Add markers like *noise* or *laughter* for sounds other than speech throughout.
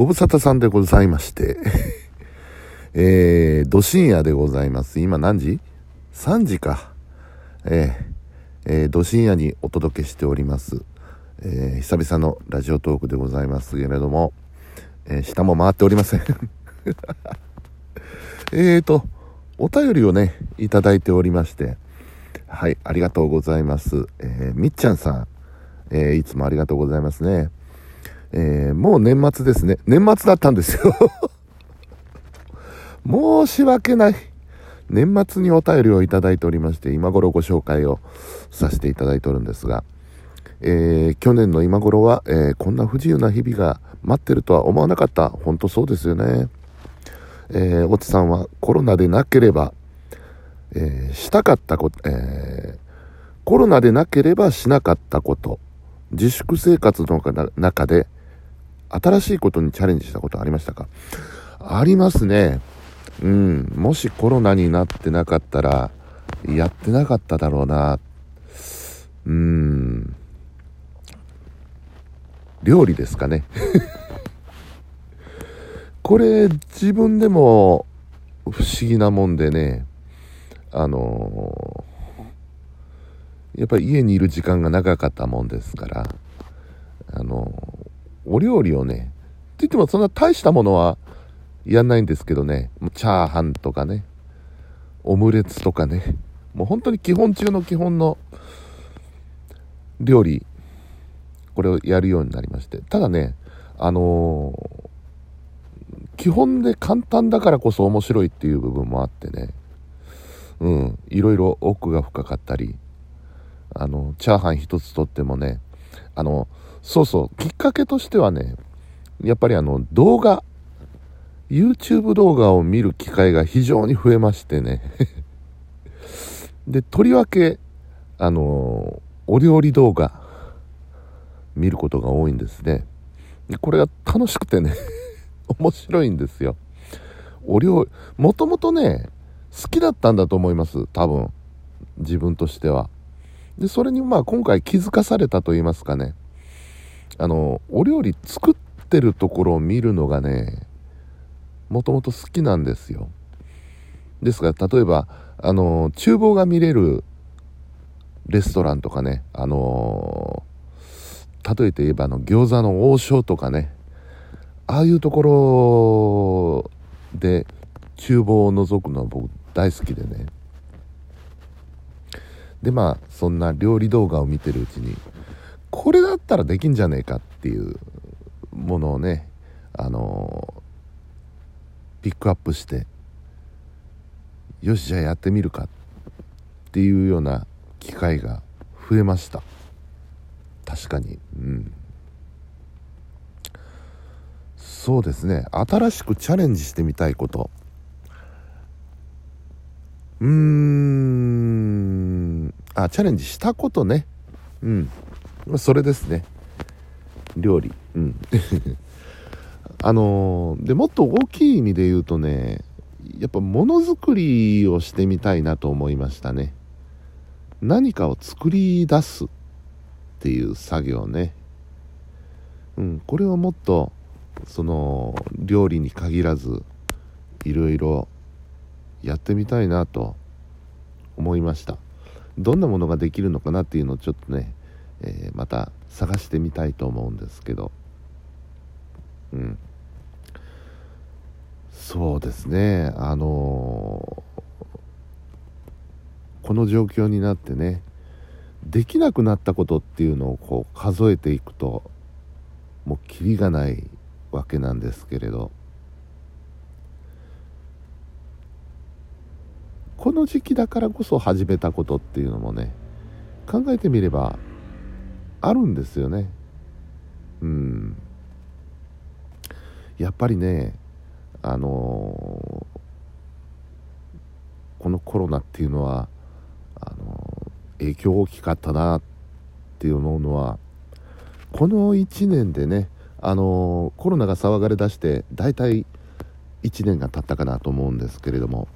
ご無沙汰さんでございまして *laughs* えー、ど深夜でございます。今何時 ?3 時か。えー、えー、ど深夜にお届けしております。えー、久々のラジオトークでございますけれども、えー、下も回っておりません *laughs* えーと、お便りをね、いただいておりまして、はい、ありがとうございます。えー、みっちゃんさん、えー、いつもありがとうございますね。えー、もう年末ですね。年末だったんですよ *laughs* 申し訳ない。年末にお便りをいただいておりまして、今頃ご紹介をさせていただいておるんですが、えー、去年の今頃は、えー、こんな不自由な日々が待ってるとは思わなかった。本当そうですよね。えー、おちさんはコロナでなければ、えー、したかったこと、えー、コロナでなければしなかったこと、自粛生活の中で新しいことにチャレンジしたことありましたか？ありますね。うん。もしコロナになってなかったら、やってなかっただろうな。うん。料理ですかね。*laughs* これ、自分でも不思議なもんでね、あのー、やっぱり家にいる時間が長かったもんですから、あの、お料理をね、って言ってもそんな大したものはやんないんですけどね、チャーハンとかね、オムレツとかね、もう本当に基本中の基本の料理、これをやるようになりまして。ただね、あのー、基本で簡単だからこそ面白いっていう部分もあってね、うん、いろいろ奥が深かったり、あの、チャーハン一つとってもね、あの、そうそう、きっかけとしてはね、やっぱりあの、動画、YouTube 動画を見る機会が非常に増えましてね *laughs* で、とりわけ、あの、お料理動画、見ることが多いんですね。でこれが楽しくてね *laughs* 面白いんですよ。お料理、もともとね、好きだったんだと思います、多分。自分としては。で、それにまあ今回気づかされたと言いますかね。あの、お料理作ってるところを見るのがね、もともと好きなんですよ。ですが、例えば、あの、厨房が見れるレストランとかね、あの例えて言えばあの餃子の王将とかね、ああいうところで厨房を覗くのは僕大好きでね。でまあそんな料理動画を見てるうちにこれだったらできんじゃねえかっていうものをねあのピックアップしてよしじゃあやってみるかっていうような機会が増えました。確かに。うん。そうですね。新しくチャレンジしてみたいこと。うーん。あチャレンジしたことね。うん。それですね。料理。うん。*laughs* あのー、でもっと大きい意味で言うとねやっぱものづくりをしてみたいなと思いましたね。何かを作り出すっていう作業ね。うん。これをもっとその料理に限らずいろいろやってみたいなと思いました。どんなものができるのかなっていうのをちょっとね、えー、また探してみたいと思うんですけど。うん。そうですね。あのー、この状況になってねできなくなったことっていうのをこう数えていくともうキリがないわけなんですけれど。この時期だからこそ始めたことっていうのもね考えてみればあるんですよね。うん。やっぱりねあのー、このコロナっていうのはあのー、影響大きかったなって思うのはこの1年でねあのー、コロナが騒がれだして大体1年が経ったかなと思うんですけれども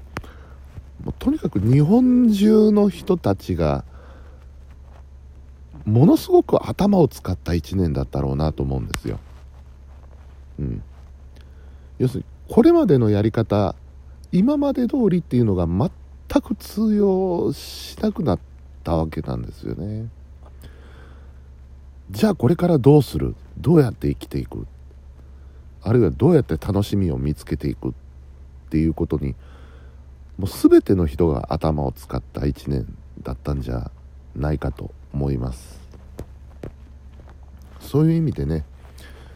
もうとにかく日本中の人たちがものすごく頭を使った1年だったろうなと思うんですよ。うん。要するにこれまでのやり方今まで通りっていうのが全く通用しなくなったわけなんですよね。じゃあこれからどうする？どうやって生きていく？あるいはどうやって楽しみを見つけていくっていうことにもう全ての人が頭を使った1年だったんじゃないかと思います。そういう意味でね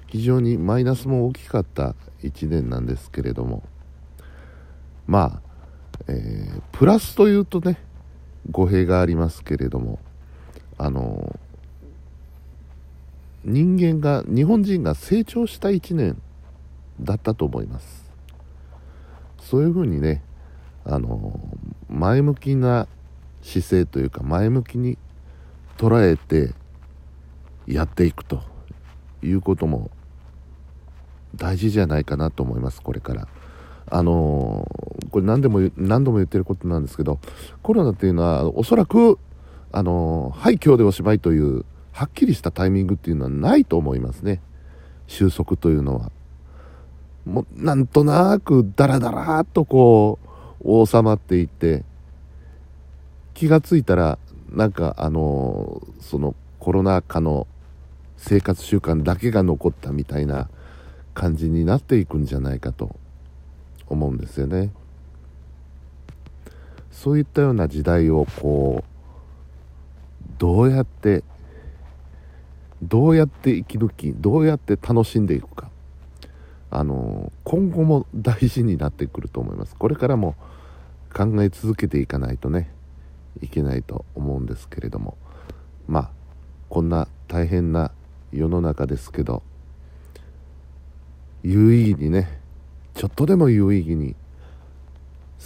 非常にマイナスも大きかった1年なんですけれどもまあ、えー、プラスというとね語弊がありますけれどもあの人間が日本人が成長した1年だったと思います。そういうふうにねあの前向きな姿勢というか前向きに捉えてやっていくということも大事じゃないかなと思いますこれから。あのこれ何でも何度も言ってることなんですけどコロナっていうのはおそらくあのはい今日でおしまいというはっきりしたタイミングっていうのはないと思いますね。収束というのは。もうなんとなくダラダラっとこう収まっていって気が付いたらなんかあのそのコロナ禍の生活習慣だけが残ったみたいな感じになっていくんじゃないかと思うんですよね。そういったような時代をこうどうやってどうやって生き抜きどうやって楽しんでいくか。あの今後も大事になってくると思います。これからも考え続けていかないとね。いけないと思うんですけれども。まあこんな大変な世の中ですけど有意義にねちょっとでも有意義に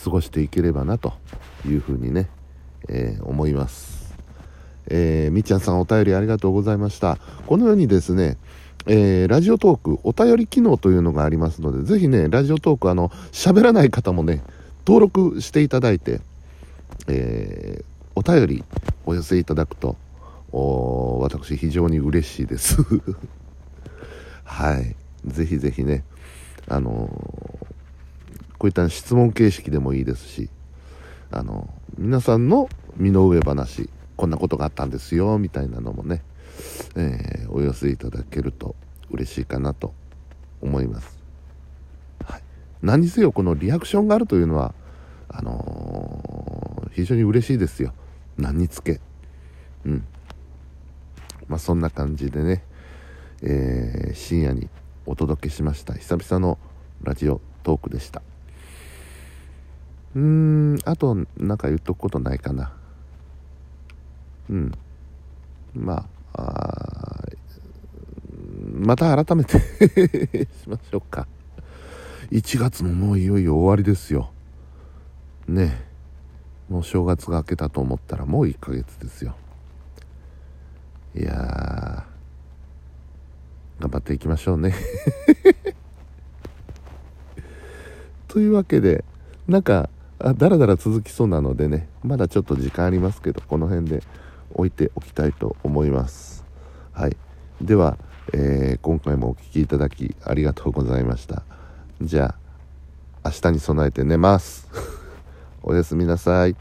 過ごしていければなというふうにね、えー、思います、えー、みっちゃんさんお便りありがとうございました。このようにですねえー、ラジオトーク、お便り機能というのがありますので、ぜひね、ラジオトーク、あの、喋らない方もね、登録していただいて、えー、お便りお寄せいただくと、私非常に嬉しいです *laughs* はい。ぜひぜひね、あのー、こういった質問形式でもいいですし、あのー、皆さんの身の上話、こんなことがあったんですよ、みたいなのもね、えー、お寄せいただけると嬉しいかなと思います。はい、何せよこのリアクションがあるというのはあのー、非常に嬉しいですよ。何につけ。うん。まあそんな感じでね、えー、深夜にお届けしました。久々のラジオトークでした。うーん、あと何か言っとくことないかな。うん。ま、あまた改めて *laughs* しましょうか1月ももういよいよ終わりですよねもう正月が明けたと思ったらもう1ヶ月ですよ。いや頑張っていきましょうね。*laughs* というわけでなんかあだらだら続きそうなのでねまだちょっと時間ありますけどこの辺で置いておきたいと思います。はい。では、えー、今回もお聴きいただきありがとうございました。じゃあ明日に備えて寝ます。*laughs* おやすみなさい。